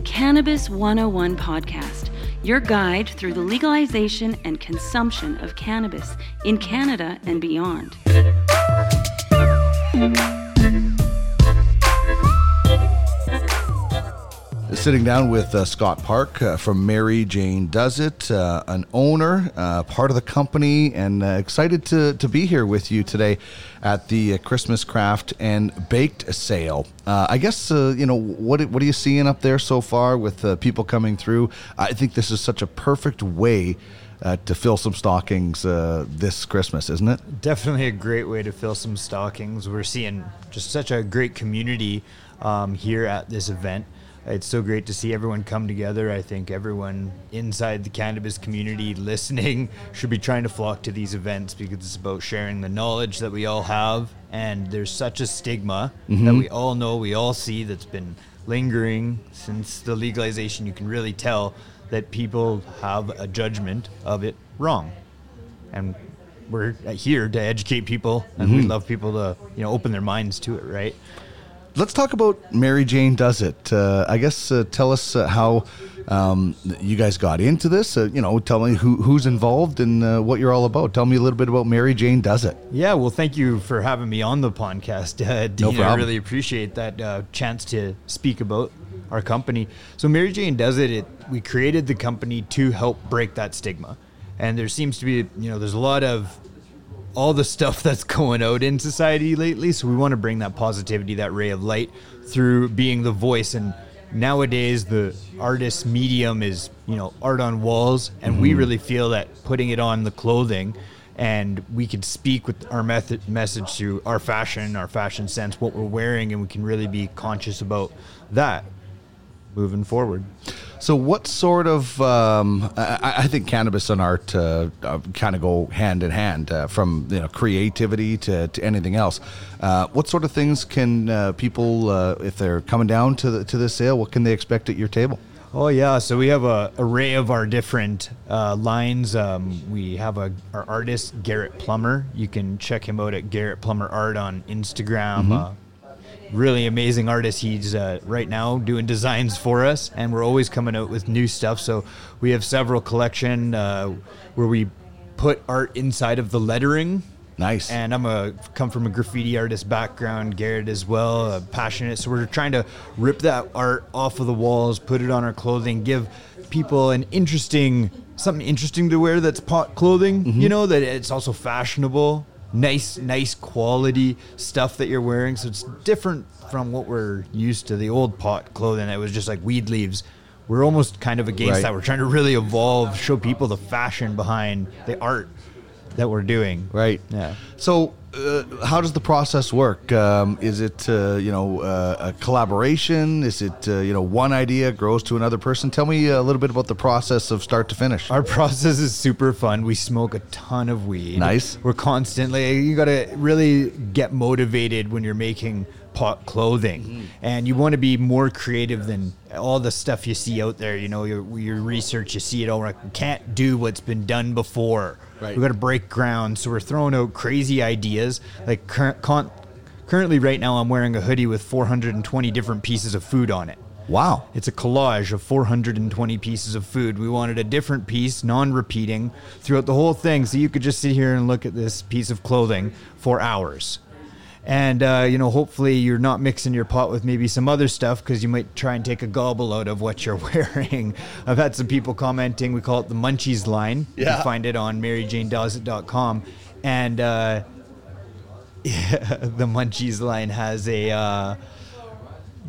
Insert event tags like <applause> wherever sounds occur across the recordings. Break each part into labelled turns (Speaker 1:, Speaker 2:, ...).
Speaker 1: the Cannabis 101 podcast, your guide through the legalization and consumption of cannabis in Canada and beyond.
Speaker 2: Sitting down with uh, Scott Park uh, from Mary Jane Does It, uh, an owner, uh, part of the company, and uh, excited to, to be here with you today at the uh, Christmas craft and baked sale. I guess you know what what are you seeing up there so far with people coming through? I think this is such a perfect way. To fill some stockings this Christmas, isn't it?
Speaker 3: Definitely a great way to fill some stockings. We're seeing just such a great community um, here at this event it's so great to see everyone come together. I think everyone inside the cannabis community listening <laughs> should be trying to flock to these events because it's about sharing the knowledge that we all have. And there's such a stigma mm-hmm. that we all know, we all see that's been lingering since the legalization. You can really tell that people have a judgment of it wrong. And we're here to educate people, and mm-hmm. we love people to you know open their minds to it, right?
Speaker 2: Let's talk about Mary Jane Does It. Uh, I guess uh, tell us uh, how um, you guys got into this. Uh, you know, tell me who, who's involved and uh, what you're all about. Tell me a little bit about Mary Jane Does It.
Speaker 3: Yeah, well, thank you for having me on the podcast, uh, Dean. No problem. I really appreciate that chance to speak about our company. So, Mary Jane Does It, it, we created the company to help break that stigma. And there seems to be, you know, there's a lot of all the stuff <laughs> that's going out in society lately. So we want to bring that positivity, that ray of light through being the voice. And nowadays, the artist medium is, you know, art on walls. And mm-hmm. we really feel that putting it on the clothing and we can speak with our method message through our fashion, our fashion sense, what we're wearing, and we can really be conscious about that moving forward.
Speaker 2: So, what sort of? Um, I, I, think cannabis and art uh, uh, kind of go hand in hand, uh, from you know creativity to, to anything else. Uh, what sort of things can uh, people, uh, if they're coming down to the, to this sale, what can they expect at your table?
Speaker 3: Oh yeah, so we have a array of our different lines. Um, we have a our artist Garrett Plummer. You can check him out at Garrett Plummer Art on Instagram. Mm-hmm really amazing artist. He's uh, right now doing designs for us, and we're always coming out with new stuff. So we have several collection uh, where we put art inside of the lettering.
Speaker 2: Nice.
Speaker 3: And I'm a come from a graffiti artist background, Garrett as well, uh, passionate. So we're trying to rip that art off of the walls, put it on our clothing, give people an interesting something interesting to wear that's pot clothing. Mm-hmm. You know that it's also fashionable nice nice quality stuff that you're wearing. So it's different from what we're used to the old pot clothing that was just like weed leaves. We're almost kind of against right. that. We're trying to really evolve show people the fashion behind the art that we're doing
Speaker 2: right
Speaker 3: yeah
Speaker 2: so uh, how does the process work? Um, is it uh, you know uh, a collaboration? Is it uh, you know one idea grows to another person? Tell me a little bit about the process of start to finish.
Speaker 3: Our <laughs> process is super fun. We smoke a ton of weed.
Speaker 2: Nice.
Speaker 3: We're constantly. You got to really get motivated when you're making pot clothing mm-hmm. and you want to be more creative than all the stuff you see out there you know your, your research you see it all right can't do what's been done before Right. We've got to break ground. So we're throwing out crazy ideas. Like cur- con- currently, right now, I'm wearing a hoodie with 420 different pieces of food on it.
Speaker 2: Wow.
Speaker 3: It's a collage of 420 pieces of food. We wanted a different piece, non repeating, throughout the whole thing. So you could just sit here and look at this piece of clothing for hours and uh, you know hopefully you're not mixing your pot with maybe some other stuff because you might try and take a gobble out of what you're <laughs> wearing. I've had some people commenting we call it the munchies line. Yeah. you can find it on maryjanedoesit.com and uh, <laughs> yeah, the munchies line has a uh,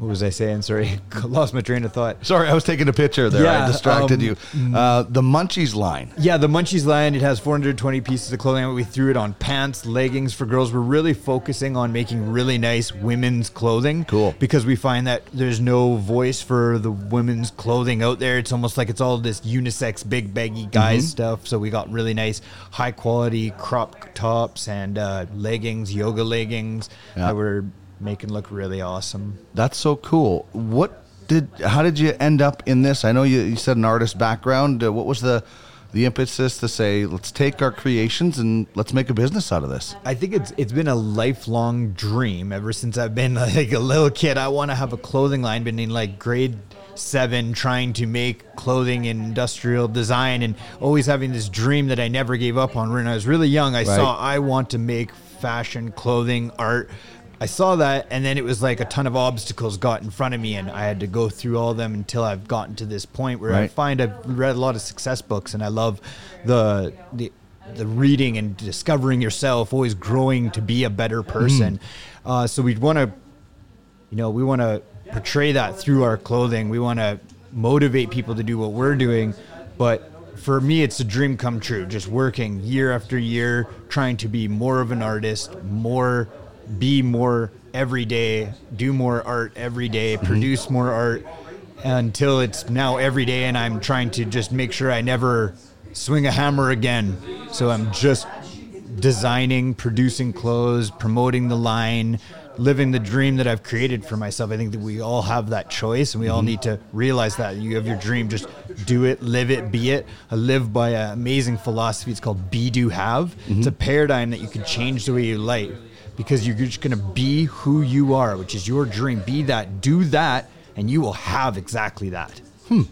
Speaker 3: what was I saying? Sorry, <laughs> lost my train of thought.
Speaker 2: Sorry, I was taking a picture there. Yeah, I distracted um, you. Uh, the Munchies line.
Speaker 3: Yeah, the Munchies line. It has 420 pieces of clothing. We threw it on pants, leggings for girls. We're really focusing on making really nice women's clothing.
Speaker 2: Cool.
Speaker 3: Because we find that there's no voice for the women's clothing out there. It's almost like it's all this unisex, big, baggy guys mm-hmm. stuff. So we got really nice, high quality crop tops and uh, leggings, yoga leggings. Yeah. That were making look really awesome.
Speaker 2: That's so cool. What did? How did you end up in this? I know you, you said an artist background. Uh, what was the the impetus to say let's take our creations and let's make a business out of this?
Speaker 3: I think it's it's been a lifelong dream ever since I've been <laughs> like a little kid. I want to have a clothing line. Been in like grade seven, trying to make clothing and industrial design, and always having this dream that I never gave up on. When I was really young, I right. saw I want to make fashion, clothing, art. I saw that, and then it was like a ton of obstacles got in front of me, and I had to go through all of them until I've gotten to this point where right. I find I've read a lot of success books, and I love the the the reading and discovering yourself, always growing to be a better person. Mm. Uh, so we want to, you know, we want to portray that through our clothing. We want to motivate people to do what we're doing, but for me, it's a dream come true. Just working year after year, trying to be more of an artist, more, be more every day, do more art every day, mm-hmm. produce more art until it's now every day, and I'm trying to just make sure I never swing a hammer again. So I'm just designing, producing clothes, promoting the line, living the dream that I've created for myself. I think that we all have that choice and we all mm-hmm. need to realize that. You have your dream, just do it, live it, be it. I live by an amazing philosophy. It's called be, do, have. Mm-hmm. It's a paradigm that you can change the way you live because you're just going to be who you are, which is your dream. Be that, do that, and you will have exactly that.
Speaker 2: Hmm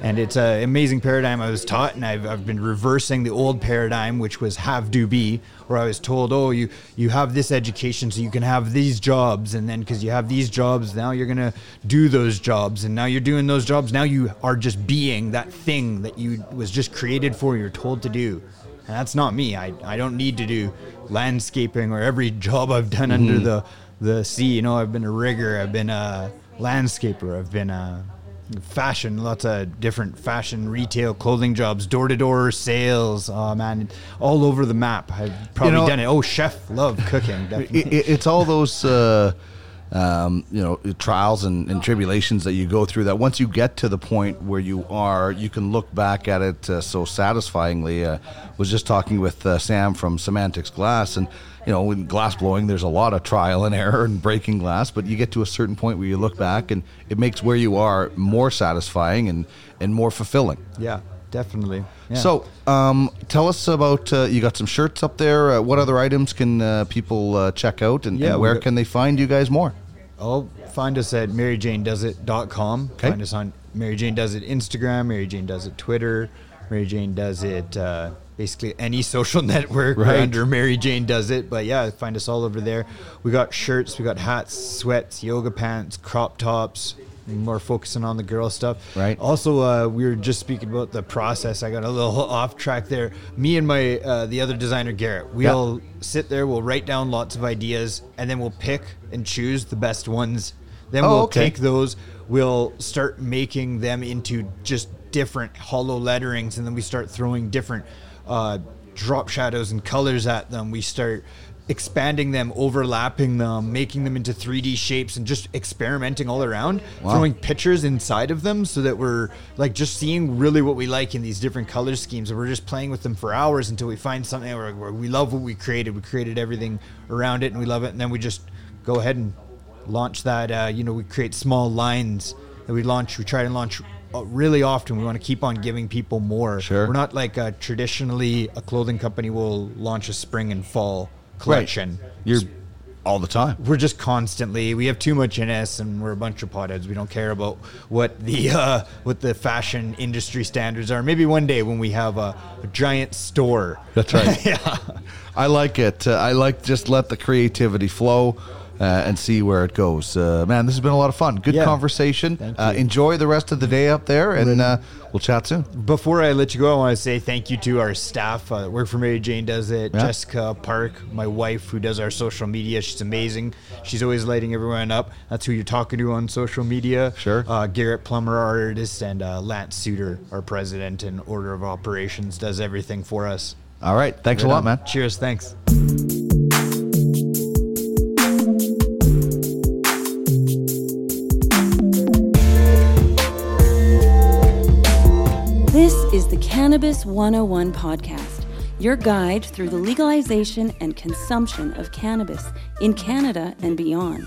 Speaker 3: and it's an amazing paradigm I was taught, and I've, I've been reversing the old paradigm, which was have do be, where I was told, oh, you you have this education, so you can have these jobs, and then because you have these jobs, now you're gonna do those jobs, and now you're doing those jobs. Now you are just being that thing that you was just created for. You're told to do, and that's not me. I I don't need to do landscaping or every job I've done mm-hmm. under the the sea. You know, I've been a rigger, I've been a landscaper, I've been a fashion, lots of different fashion retail clothing jobs, door to door sales. Oh man, all over the map. I've probably you know, done it. Oh, chef, love cooking. <laughs>
Speaker 2: It, it's all those. Uh, um, you know trials and, and, tribulations that you go through that once you get to the point where you are you can look back at it uh, so satisfyingly uh, was just talking with uh, sam from semantics glass and you know, in glass blowing, there's a lot of trial and <laughs> error and breaking glass, but you get to a certain point where you look back and it makes where you are more satisfying and, and more fulfilling.
Speaker 3: Yeah, definitely. Yeah.
Speaker 2: So, um, tell us about uh, you got some shirts up there. Uh, what other items can uh, people uh, check out and, yeah, and where can they find you guys more?
Speaker 3: Oh, find us at maryjanedoesit.com. Okay. Find us on Mary Jane Does It Instagram, Mary Jane Does It Twitter, Mary Jane Does It uh, basically any <laughs> social network right. under Mary Jane does it. But yeah, find us all over there. We got shirts, we got hats, sweats, yoga pants, crop tops. More focusing on the girl stuff.
Speaker 2: Right.
Speaker 3: Also, uh, we were just speaking about the process. I got a little off track there. Me and my uh, the other designer Garrett, we'll yeah. sit there, we'll write down lots of ideas, and then we'll pick and choose the best ones. Then oh, we'll okay. take those. We'll start making them into just different hollow letterings, and then we start throwing different uh, drop shadows and colors at them. We start expanding them, overlapping them, making them into 3D shapes, and just experimenting all around, wow. throwing pictures inside of them so that we're like just seeing really what we like in these different color schemes. And we're just playing with them for hours until we find something where, where we love what we created. We created everything around it and we love it. And then we just go ahead and launch that. Uh, you know, we create small lines that we launch. We try to launch uh, really often we want to keep on giving people more.
Speaker 2: Sure.
Speaker 3: We're not like a, traditionally a clothing company will launch a spring and fall collection. Right.
Speaker 2: You're all the time.
Speaker 3: We're just constantly. We have too much in us, and we're a bunch of potheads. We don't care about what the <laughs> uh, what the fashion industry standards are. Maybe one day when we have a, a giant store.
Speaker 2: That's right. <laughs>
Speaker 3: yeah,
Speaker 2: I like it. Uh, I like just let the creativity flow uh, and see where it goes. Uh, man, this has been a lot of fun. Good yeah. conversation. Uh, enjoy the rest of the day up there, and uh, we'll chat soon.
Speaker 3: Before I let you go, I want to say thank you to our staff. Uh, work for Mary Jane does it. Yeah. Jessica Park, my wife, who does our social media. She's amazing. She's always lighting everyone up. That's who you're talking to on social media.
Speaker 2: Sure.
Speaker 3: Uh, Garrett Plummer, our artist, and Lance Suter, our president and order of operations, does everything for us.
Speaker 2: All right. Thanks right a lot, on. man.
Speaker 3: Cheers. Thanks.
Speaker 1: Cannabis 101 podcast, your guide through the legalization and consumption of cannabis in Canada and beyond.